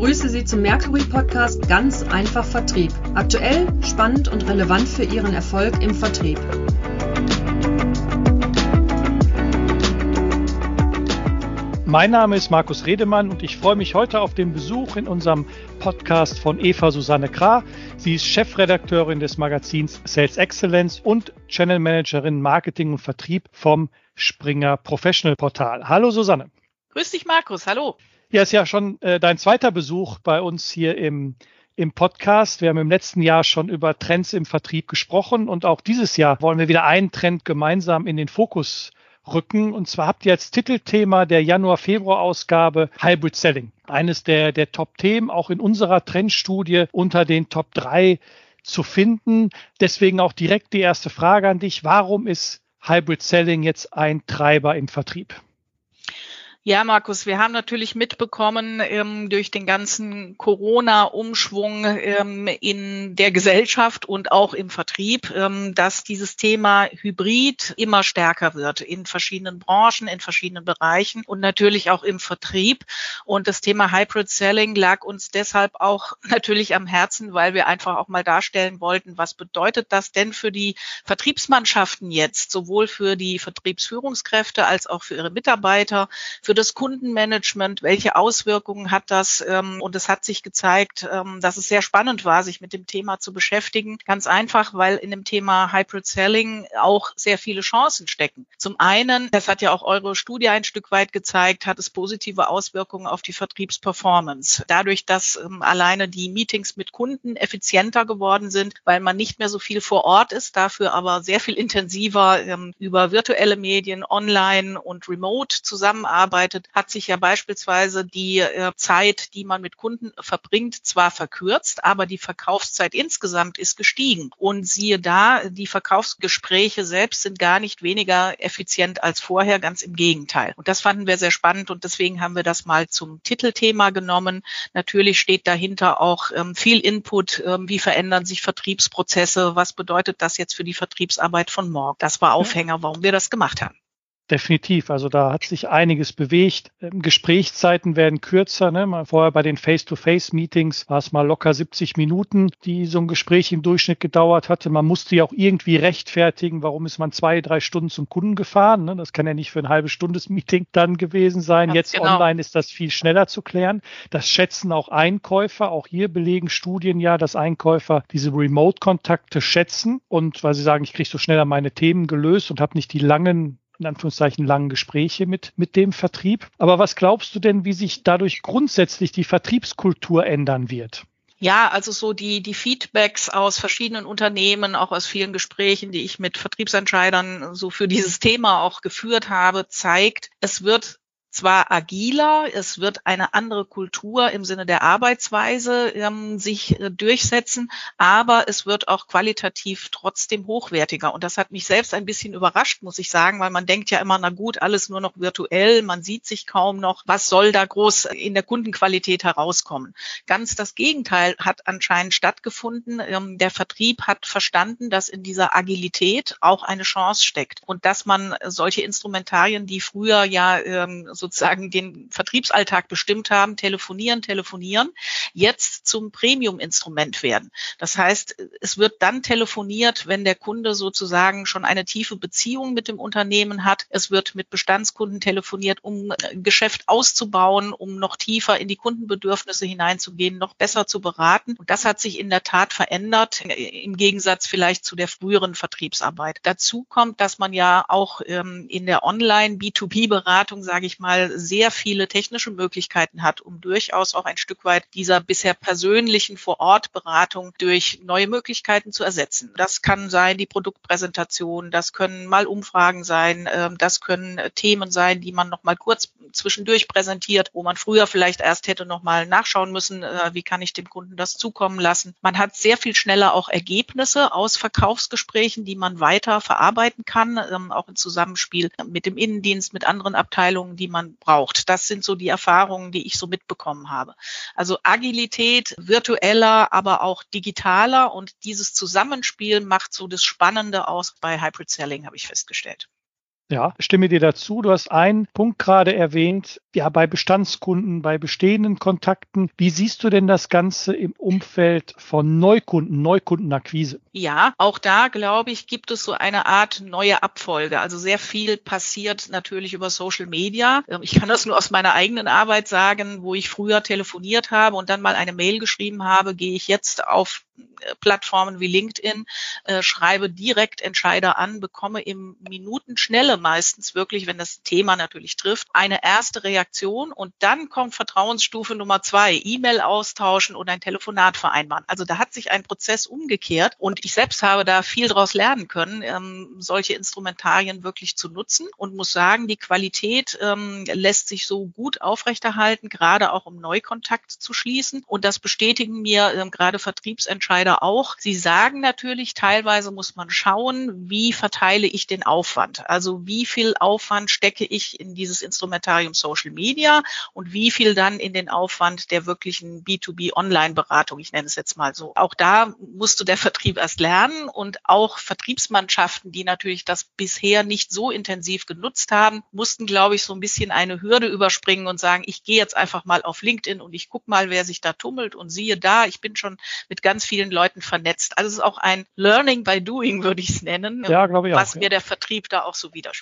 begrüße Sie zum Mercury Podcast Ganz einfach Vertrieb. Aktuell, spannend und relevant für Ihren Erfolg im Vertrieb. Mein Name ist Markus Redemann und ich freue mich heute auf den Besuch in unserem Podcast von Eva Susanne Krah. Sie ist Chefredakteurin des Magazins Sales Excellence und Channel Managerin Marketing und Vertrieb vom Springer Professional Portal. Hallo Susanne. Grüß dich Markus, hallo. Ja, ist ja schon äh, dein zweiter Besuch bei uns hier im im Podcast. Wir haben im letzten Jahr schon über Trends im Vertrieb gesprochen und auch dieses Jahr wollen wir wieder einen Trend gemeinsam in den Fokus rücken. Und zwar habt ihr als Titelthema der Januar-Februar-Ausgabe Hybrid Selling. Eines der, der Top-Themen, auch in unserer Trendstudie unter den Top 3 zu finden. Deswegen auch direkt die erste Frage an dich. Warum ist Hybrid Selling jetzt ein Treiber im Vertrieb? Ja, Markus, wir haben natürlich mitbekommen ähm, durch den ganzen Corona-Umschwung ähm, in der Gesellschaft und auch im Vertrieb, ähm, dass dieses Thema Hybrid immer stärker wird in verschiedenen Branchen, in verschiedenen Bereichen und natürlich auch im Vertrieb. Und das Thema Hybrid Selling lag uns deshalb auch natürlich am Herzen, weil wir einfach auch mal darstellen wollten, was bedeutet das denn für die Vertriebsmannschaften jetzt, sowohl für die Vertriebsführungskräfte als auch für ihre Mitarbeiter, für das Kundenmanagement, welche Auswirkungen hat das? Ähm, und es hat sich gezeigt, ähm, dass es sehr spannend war, sich mit dem Thema zu beschäftigen. Ganz einfach, weil in dem Thema Hybrid Selling auch sehr viele Chancen stecken. Zum einen, das hat ja auch eure Studie ein Stück weit gezeigt, hat es positive Auswirkungen auf die Vertriebsperformance. Dadurch, dass ähm, alleine die Meetings mit Kunden effizienter geworden sind, weil man nicht mehr so viel vor Ort ist, dafür aber sehr viel intensiver über virtuelle Medien, online und remote zusammenarbeitet arbeitet, hat sich ja beispielsweise die äh, Zeit, die man mit Kunden verbringt, zwar verkürzt, aber die Verkaufszeit insgesamt ist gestiegen. Und siehe da, die Verkaufsgespräche selbst sind gar nicht weniger effizient als vorher, ganz im Gegenteil. Und das fanden wir sehr spannend und deswegen haben wir das mal zum Titelthema genommen. Natürlich steht dahinter auch ähm, viel Input, ähm, wie verändern sich Vertriebsprozesse, was bedeutet das jetzt für die Vertriebsarbeit von morgen. Das war Aufhänger, warum wir das gemacht haben. Definitiv. Also da hat sich einiges bewegt. Ähm, Gesprächszeiten werden kürzer. Ne? vorher bei den Face-to-Face-Meetings war es mal locker 70 Minuten, die so ein Gespräch im Durchschnitt gedauert hatte. Man musste ja auch irgendwie rechtfertigen, warum ist man zwei, drei Stunden zum Kunden gefahren. Ne? Das kann ja nicht für ein halbes Stundes Meeting dann gewesen sein. Ganz Jetzt genau. online ist das viel schneller zu klären. Das schätzen auch Einkäufer. Auch hier belegen Studien ja, dass Einkäufer diese Remote-Kontakte schätzen und weil sie sagen, ich kriege so schneller meine Themen gelöst und habe nicht die langen in Anführungszeichen langen Gespräche mit, mit dem Vertrieb. Aber was glaubst du denn, wie sich dadurch grundsätzlich die Vertriebskultur ändern wird? Ja, also so die, die Feedbacks aus verschiedenen Unternehmen, auch aus vielen Gesprächen, die ich mit Vertriebsentscheidern so für dieses Thema auch geführt habe, zeigt, es wird zwar agiler, es wird eine andere Kultur im Sinne der Arbeitsweise ähm, sich äh, durchsetzen, aber es wird auch qualitativ trotzdem hochwertiger. Und das hat mich selbst ein bisschen überrascht, muss ich sagen, weil man denkt ja immer, na gut, alles nur noch virtuell, man sieht sich kaum noch, was soll da groß in der Kundenqualität herauskommen. Ganz das Gegenteil hat anscheinend stattgefunden. Ähm, der Vertrieb hat verstanden, dass in dieser Agilität auch eine Chance steckt und dass man solche Instrumentarien, die früher ja ähm, sozusagen den Vertriebsalltag bestimmt haben, telefonieren, telefonieren, jetzt zum Premium-Instrument werden. Das heißt, es wird dann telefoniert, wenn der Kunde sozusagen schon eine tiefe Beziehung mit dem Unternehmen hat. Es wird mit Bestandskunden telefoniert, um Geschäft auszubauen, um noch tiefer in die Kundenbedürfnisse hineinzugehen, noch besser zu beraten. Und das hat sich in der Tat verändert, im Gegensatz vielleicht zu der früheren Vertriebsarbeit. Dazu kommt, dass man ja auch ähm, in der Online-B2B-Beratung, sage ich mal, mal sehr viele technische Möglichkeiten hat, um durchaus auch ein Stück weit dieser bisher persönlichen Vor-Ort-Beratung durch neue Möglichkeiten zu ersetzen. Das kann sein die Produktpräsentation, das können mal Umfragen sein, ähm, das können Themen sein, die man noch mal kurz zwischendurch präsentiert, wo man früher vielleicht erst hätte noch mal nachschauen müssen, äh, wie kann ich dem Kunden das zukommen lassen. Man hat sehr viel schneller auch Ergebnisse aus Verkaufsgesprächen, die man weiter verarbeiten kann, ähm, auch im Zusammenspiel mit dem Innendienst, mit anderen Abteilungen, die man braucht. Das sind so die Erfahrungen, die ich so mitbekommen habe. Also Agilität, virtueller, aber auch digitaler und dieses Zusammenspiel macht so das Spannende aus bei Hybrid Selling, habe ich festgestellt. Ja, stimme dir dazu. Du hast einen Punkt gerade erwähnt, ja, bei Bestandskunden, bei bestehenden Kontakten. Wie siehst du denn das Ganze im Umfeld von Neukunden, Neukundenakquise? Ja, auch da, glaube ich, gibt es so eine Art neue Abfolge. Also sehr viel passiert natürlich über Social Media. Ähm, ich kann das nur aus meiner eigenen Arbeit sagen, wo ich früher telefoniert habe und dann mal eine Mail geschrieben habe, gehe ich jetzt auf äh, Plattformen wie LinkedIn, äh, schreibe direkt Entscheider an, bekomme im Minutenschnelle meistens wirklich, wenn das Thema natürlich trifft, eine erste Reaktion und dann kommt Vertrauensstufe Nummer zwei, E-Mail austauschen und ein Telefonat vereinbaren. Also da hat sich ein Prozess umgekehrt und ich selbst habe da viel daraus lernen können, ähm, solche Instrumentarien wirklich zu nutzen und muss sagen, die Qualität ähm, lässt sich so gut aufrechterhalten, gerade auch um Neukontakt zu schließen und das bestätigen mir ähm, gerade Vertriebsentscheider auch. Sie sagen natürlich, teilweise muss man schauen, wie verteile ich den Aufwand. Also wie viel Aufwand stecke ich in dieses Instrumentarium Social Media und wie viel dann in den Aufwand der wirklichen B2B Online-Beratung, ich nenne es jetzt mal so. Auch da musste der Vertrieb erst lernen und auch Vertriebsmannschaften, die natürlich das bisher nicht so intensiv genutzt haben, mussten, glaube ich, so ein bisschen eine Hürde überspringen und sagen, ich gehe jetzt einfach mal auf LinkedIn und ich gucke mal, wer sich da tummelt und siehe da, ich bin schon mit ganz vielen Leuten vernetzt. Also es ist auch ein Learning by Doing, würde ich es nennen, ja, was auch, mir der Vertrieb da auch so widerspiegelt.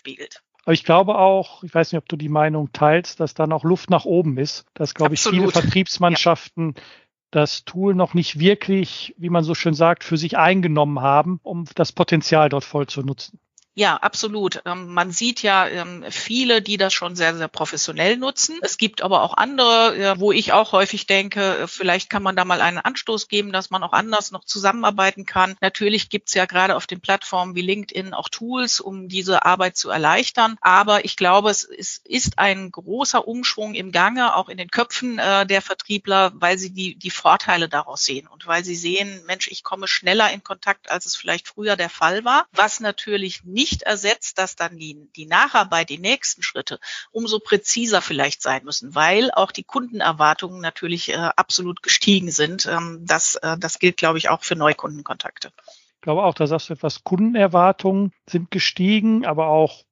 Aber ich glaube auch, ich weiß nicht, ob du die Meinung teilst, dass da noch Luft nach oben ist, dass, glaube ich, viele Vertriebsmannschaften ja. das Tool noch nicht wirklich, wie man so schön sagt, für sich eingenommen haben, um das Potenzial dort voll zu nutzen. Ja, absolut. Ähm, man sieht ja ähm, viele, die das schon sehr, sehr professionell nutzen. Es gibt aber auch andere, wo ich auch häufig denke, äh, vielleicht kann man da mal einen Anstoß geben, dass man auch anders noch zusammenarbeiten kann. Natürlich gibt's ja gerade auf den Plattformen wie LinkedIn auch Tools, um diese Arbeit zu erleichtern. Aber ich glaube, es ist ein großer Umschwung im Gange, auch in den Köpfen äh, der Vertriebler, weil sie die, die Vorteile daraus sehen und weil sie sehen, Mensch, ich komme schneller in Kontakt, als es vielleicht früher der Fall war, was natürlich nicht nicht ersetzt, dass dann die, die Nacharbeit, die nächsten Schritte umso präziser vielleicht sein müssen, weil auch die Kundenerwartungen natürlich äh, absolut gestiegen sind. Ähm, das, äh, das gilt, glaube ich, auch für Neukundenkontakte. Ich glaube auch, da sagst du etwas, Kundenerwartungen sind gestiegen, aber auch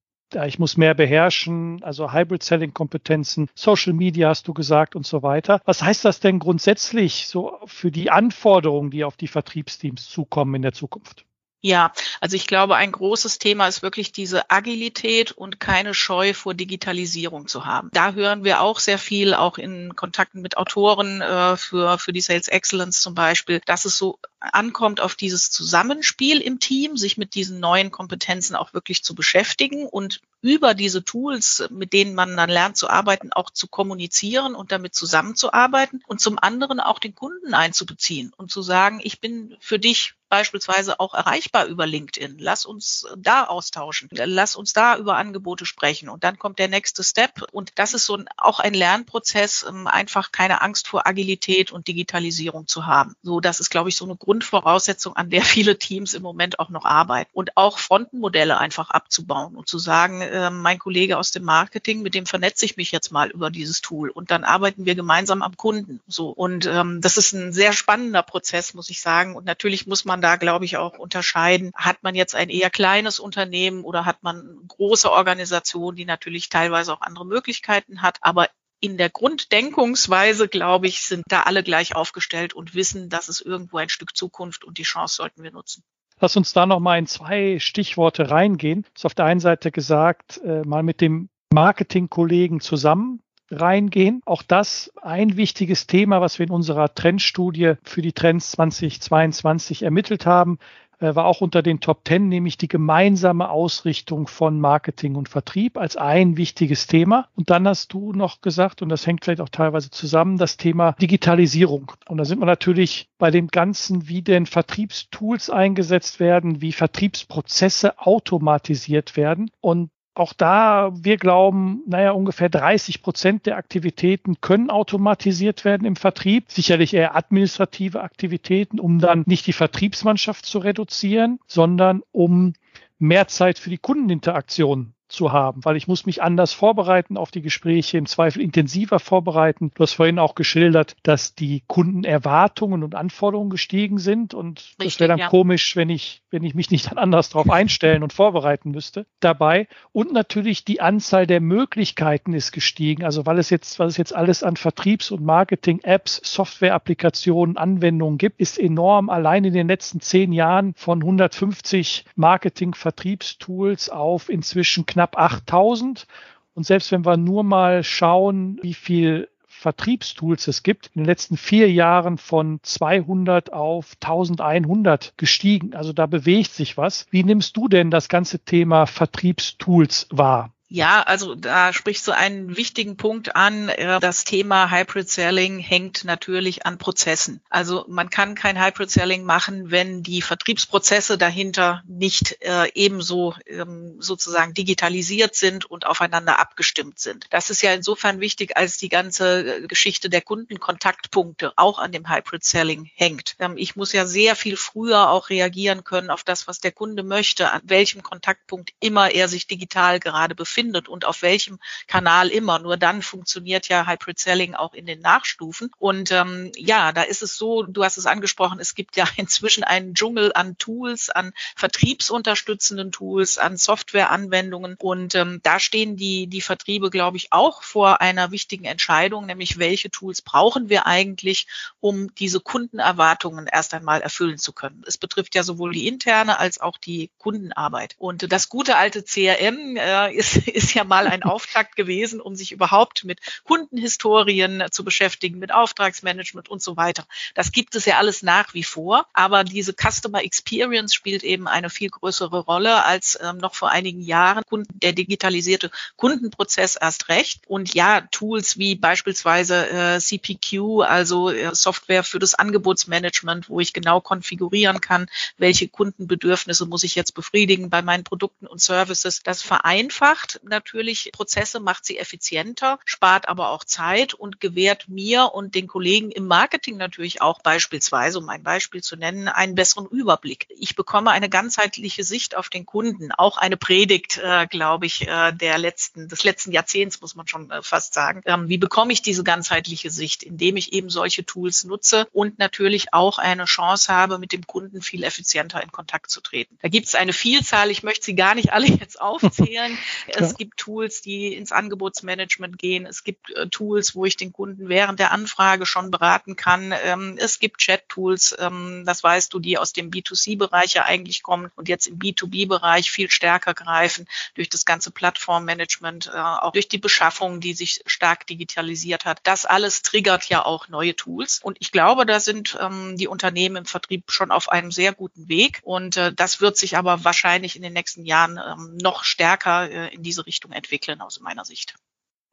ich muss mehr beherrschen, also Hybrid-Selling-Kompetenzen, Social Media hast du gesagt und so weiter. Was heißt das denn grundsätzlich so für die Anforderungen, die auf die Vertriebsteams zukommen in der Zukunft? Ja, also ich glaube, ein großes Thema ist wirklich diese Agilität und keine Scheu vor Digitalisierung zu haben. Da hören wir auch sehr viel, auch in Kontakten mit Autoren äh, für, für die Sales Excellence zum Beispiel, dass es so ankommt auf dieses Zusammenspiel im Team, sich mit diesen neuen Kompetenzen auch wirklich zu beschäftigen und über diese Tools, mit denen man dann lernt zu arbeiten, auch zu kommunizieren und damit zusammenzuarbeiten und zum anderen auch den Kunden einzubeziehen und zu sagen, ich bin für dich beispielsweise auch erreichbar über LinkedIn. Lass uns da austauschen. Lass uns da über Angebote sprechen. Und dann kommt der nächste Step. Und das ist so ein, auch ein Lernprozess, ähm, einfach keine Angst vor Agilität und Digitalisierung zu haben. So, das ist, glaube ich, so eine Grundvoraussetzung, an der viele Teams im Moment auch noch arbeiten. Und auch Frontenmodelle einfach abzubauen und zu sagen, äh, mein Kollege aus dem Marketing, mit dem vernetze ich mich jetzt mal über dieses Tool und dann arbeiten wir gemeinsam am Kunden. So. Und ähm, das ist ein sehr spannender Prozess, muss ich sagen. Und natürlich muss man da, glaube ich, auch unterscheiden. Hat man jetzt ein eher kleines Unternehmen oder hat man große Organisation, die natürlich teilweise auch andere Möglichkeiten hat. Aber in der Grunddenkungsweise, glaube ich, sind da alle gleich aufgestellt und wissen, dass es irgendwo ein Stück Zukunft und die Chance sollten wir nutzen. Lass uns da noch mal in zwei Stichworte reingehen. Das ist auf der einen Seite gesagt, äh, mal mit dem Marketingkollegen zusammen reingehen. Auch das ein wichtiges Thema, was wir in unserer Trendstudie für die Trends 2022 ermittelt haben, äh, war auch unter den Top Ten, nämlich die gemeinsame Ausrichtung von Marketing und Vertrieb als ein wichtiges Thema. Und dann hast du noch gesagt, und das hängt vielleicht auch teilweise zusammen, das Thema Digitalisierung. Und da sind wir natürlich bei dem Ganzen, wie denn Vertriebstools eingesetzt werden, wie Vertriebsprozesse automatisiert werden. Und auch da, wir glauben, naja, ungefähr 30 Prozent der Aktivitäten können automatisiert werden im Vertrieb. Sicherlich eher administrative Aktivitäten, um dann nicht die Vertriebsmannschaft zu reduzieren, sondern um mehr Zeit für die Kundeninteraktion zu haben, weil ich muss mich anders vorbereiten auf die Gespräche, im Zweifel intensiver vorbereiten. Du hast vorhin auch geschildert, dass die Kundenerwartungen und Anforderungen gestiegen sind und Richtig, das wäre dann ja. komisch, wenn ich, wenn ich mich nicht dann anders darauf einstellen und vorbereiten müsste dabei. Und natürlich die Anzahl der Möglichkeiten ist gestiegen. Also weil es jetzt, was es jetzt alles an Vertriebs- und Marketing-Apps, Software-Applikationen, Anwendungen gibt, ist enorm. Allein in den letzten zehn Jahren von 150 Marketing-Vertriebstools auf inzwischen knapp 8000. Und selbst wenn wir nur mal schauen, wie viel Vertriebstools es gibt, in den letzten vier Jahren von 200 auf 1100 gestiegen. Also da bewegt sich was. Wie nimmst du denn das ganze Thema Vertriebstools wahr? Ja, also da sprichst du einen wichtigen Punkt an. Äh, das Thema Hybrid Selling hängt natürlich an Prozessen. Also man kann kein Hybrid Selling machen, wenn die Vertriebsprozesse dahinter nicht äh, ebenso ähm, sozusagen digitalisiert sind und aufeinander abgestimmt sind. Das ist ja insofern wichtig, als die ganze äh, Geschichte der Kundenkontaktpunkte auch an dem Hybrid Selling hängt. Ähm, ich muss ja sehr viel früher auch reagieren können auf das, was der Kunde möchte, an welchem Kontaktpunkt immer er sich digital gerade befindet findet und auf welchem Kanal immer. Nur dann funktioniert ja Hybrid Selling auch in den Nachstufen. Und ähm, ja, da ist es so, du hast es angesprochen, es gibt ja inzwischen einen Dschungel an Tools, an vertriebsunterstützenden Tools, an Softwareanwendungen. Und ähm, da stehen die, die Vertriebe, glaube ich, auch vor einer wichtigen Entscheidung, nämlich welche Tools brauchen wir eigentlich, um diese Kundenerwartungen erst einmal erfüllen zu können. Es betrifft ja sowohl die interne als auch die Kundenarbeit. Und das gute alte CRM äh, ist, ist ja mal ein Auftakt gewesen, um sich überhaupt mit Kundenhistorien zu beschäftigen, mit Auftragsmanagement und so weiter. Das gibt es ja alles nach wie vor, aber diese Customer Experience spielt eben eine viel größere Rolle als ähm, noch vor einigen Jahren. Der digitalisierte Kundenprozess erst recht. Und ja, Tools wie beispielsweise äh, CPQ, also äh, Software für das Angebotsmanagement, wo ich genau konfigurieren kann, welche Kundenbedürfnisse muss ich jetzt befriedigen bei meinen Produkten und Services. Das vereinfacht natürlich Prozesse, macht sie effizienter, spart aber auch Zeit und gewährt mir und den Kollegen im Marketing natürlich auch beispielsweise, um ein Beispiel zu nennen, einen besseren Überblick. Ich bekomme eine ganzheitliche Sicht auf den Kunden, auch eine Predigt, äh, glaube ich, äh, der letzten, des letzten Jahrzehnts, muss man schon äh, fast sagen. Ähm, wie bekomme ich diese ganzheitliche Sicht? Indem ich eben solche Tools nutze und natürlich auch eine Chance habe, mit dem Kunden viel effizienter in Kontakt zu treten. Da gibt es eine Vielzahl, ich möchte sie gar nicht alle jetzt aufzählen. Es gibt Tools, die ins Angebotsmanagement gehen. Es gibt äh, Tools, wo ich den Kunden während der Anfrage schon beraten kann. Ähm, es gibt Chat-Tools, ähm, das weißt du, die aus dem B2C-Bereich ja eigentlich kommen und jetzt im B2B-Bereich viel stärker greifen durch das ganze Plattformmanagement, äh, auch durch die Beschaffung, die sich stark digitalisiert hat. Das alles triggert ja auch neue Tools. Und ich glaube, da sind ähm, die Unternehmen im Vertrieb schon auf einem sehr guten Weg. Und äh, das wird sich aber wahrscheinlich in den nächsten Jahren ähm, noch stärker äh, in diese Richtung entwickeln aus meiner Sicht.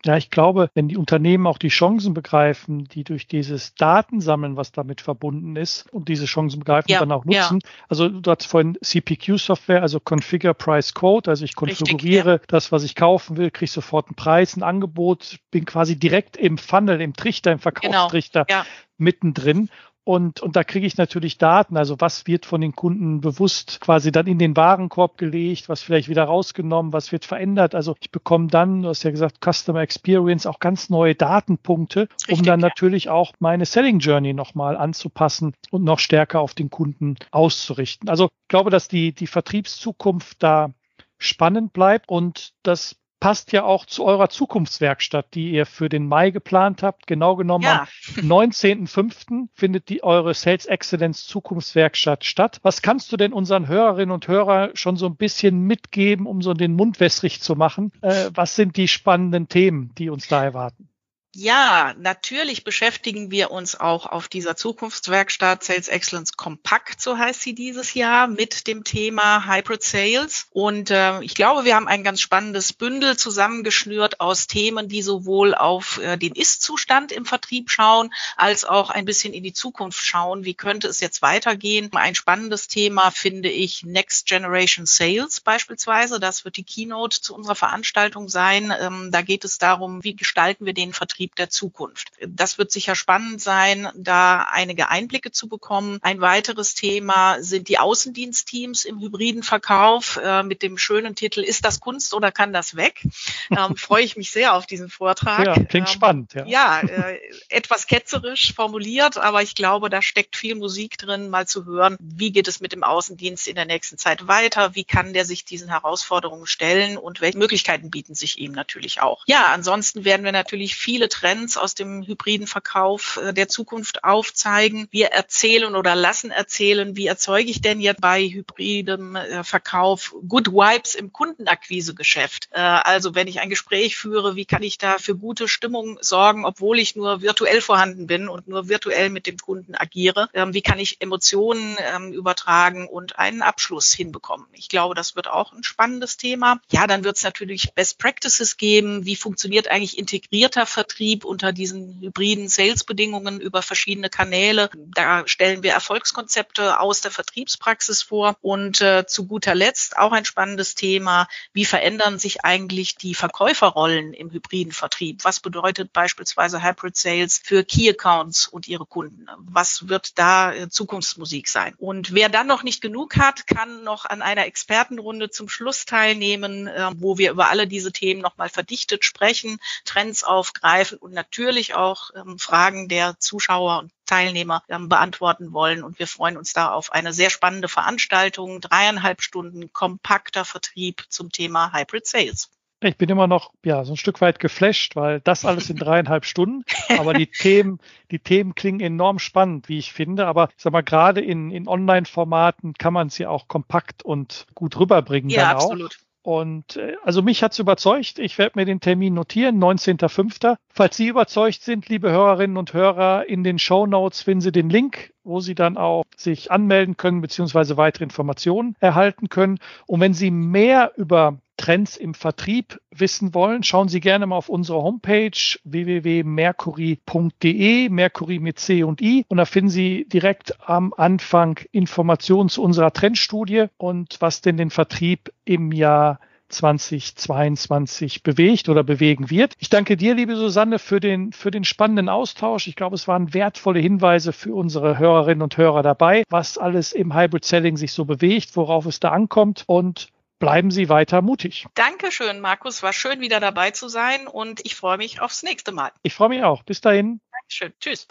Ja, ich glaube, wenn die Unternehmen auch die Chancen begreifen, die durch dieses Datensammeln, was damit verbunden ist, und diese Chancen begreifen, ja, dann auch nutzen. Ja. Also du hast vorhin CPQ-Software, also Configure Price Code, also ich konfiguriere Richtig, ja. das, was ich kaufen will, kriege sofort einen Preis, ein Angebot, bin quasi direkt im Funnel, im Trichter, im genau. Verkaufstrichter genau. mittendrin und, und da kriege ich natürlich Daten, also was wird von den Kunden bewusst quasi dann in den Warenkorb gelegt, was vielleicht wieder rausgenommen, was wird verändert. Also ich bekomme dann, du hast ja gesagt, Customer Experience, auch ganz neue Datenpunkte, Richtig, um dann ja. natürlich auch meine Selling Journey nochmal anzupassen und noch stärker auf den Kunden auszurichten. Also ich glaube, dass die, die Vertriebszukunft da spannend bleibt und das passt ja auch zu eurer Zukunftswerkstatt, die ihr für den Mai geplant habt. Genau genommen ja. am 19.05. findet die eure Sales Excellence Zukunftswerkstatt statt. Was kannst du denn unseren Hörerinnen und Hörern schon so ein bisschen mitgeben, um so den Mund wässrig zu machen? Äh, was sind die spannenden Themen, die uns da erwarten? Ja, natürlich beschäftigen wir uns auch auf dieser Zukunftswerkstatt Sales Excellence Compact, so heißt sie dieses Jahr, mit dem Thema Hybrid Sales. Und äh, ich glaube, wir haben ein ganz spannendes Bündel zusammengeschnürt aus Themen, die sowohl auf äh, den Ist-Zustand im Vertrieb schauen, als auch ein bisschen in die Zukunft schauen. Wie könnte es jetzt weitergehen? Ein spannendes Thema finde ich Next Generation Sales beispielsweise. Das wird die Keynote zu unserer Veranstaltung sein. Ähm, da geht es darum, wie gestalten wir den Vertrieb Vertrieb der Zukunft. Das wird sicher spannend sein, da einige Einblicke zu bekommen. Ein weiteres Thema sind die Außendienstteams im hybriden Verkauf äh, mit dem schönen Titel Ist das Kunst oder kann das weg? Ähm, freue ich mich sehr auf diesen Vortrag. Ja, klingt ähm, spannend. Ja, ja äh, etwas ketzerisch formuliert, aber ich glaube, da steckt viel Musik drin, mal zu hören, wie geht es mit dem Außendienst in der nächsten Zeit weiter, wie kann der sich diesen Herausforderungen stellen und welche Möglichkeiten bieten sich ihm natürlich auch. Ja, ansonsten werden wir natürlich viele Trends aus dem hybriden Verkauf äh, der Zukunft aufzeigen. Wir erzählen oder lassen erzählen, wie erzeuge ich denn jetzt bei hybridem äh, Verkauf Good Vibes im Kundenakquisegeschäft. Äh, also wenn ich ein Gespräch führe, wie kann ich da für gute Stimmung sorgen, obwohl ich nur virtuell vorhanden bin und nur virtuell mit dem Kunden agiere? Ähm, wie kann ich Emotionen ähm, übertragen und einen Abschluss hinbekommen? Ich glaube, das wird auch ein spannendes Thema. Ja, dann wird es natürlich Best Practices geben. Wie funktioniert eigentlich integrierter Vertrieb unter diesen hybriden Sales-Bedingungen über verschiedene Kanäle? Da stellen wir Erfolgskonzepte aus der Vertriebspraxis vor. Und äh, zu guter Letzt auch ein spannendes Thema. Wie verändern sich eigentlich die Verkäuferrollen im hybriden Vertrieb? Was bedeutet beispielsweise Hybrid Sales für Key Accounts und ihre Kunden? Was wird da äh, Zukunftsmusik sein? Und wer dann noch nicht genug hat, kann noch an einer Expertenrunde zum Schluss teilnehmen, äh, wo wir über alle diese Themen nochmal verdichtet sprechen, Trends aufgreifen und natürlich auch ähm, Fragen der Zuschauer und Teilnehmer ähm, beantworten wollen. Und wir freuen uns da auf eine sehr spannende Veranstaltung, dreieinhalb Stunden kompakter Vertrieb zum Thema Hybrid Sales. Ich bin immer noch ja so ein Stück weit geflasht, weil das alles in dreieinhalb Stunden. Aber die Themen, die Themen klingen enorm spannend, wie ich finde. Aber ich sag mal, gerade in, in Online-Formaten kann man sie auch kompakt und gut rüberbringen. Ja, absolut. Auch. Und äh, also mich hat's überzeugt. Ich werde mir den Termin notieren, 19.05. Falls Sie überzeugt sind, liebe Hörerinnen und Hörer, in den Show Notes finden Sie den Link, wo Sie dann auch sich anmelden können beziehungsweise weitere Informationen erhalten können. Und wenn Sie mehr über Trends im Vertrieb wissen wollen, schauen Sie gerne mal auf unsere Homepage www.mercury.de, Mercury mit C und I. Und da finden Sie direkt am Anfang Informationen zu unserer Trendstudie und was denn den Vertrieb im Jahr 2022 bewegt oder bewegen wird. Ich danke dir, liebe Susanne, für den, für den spannenden Austausch. Ich glaube, es waren wertvolle Hinweise für unsere Hörerinnen und Hörer dabei, was alles im Hybrid Selling sich so bewegt, worauf es da ankommt und bleiben Sie weiter mutig. Dankeschön, Markus. War schön, wieder dabei zu sein und ich freue mich aufs nächste Mal. Ich freue mich auch. Bis dahin. Dankeschön. Tschüss.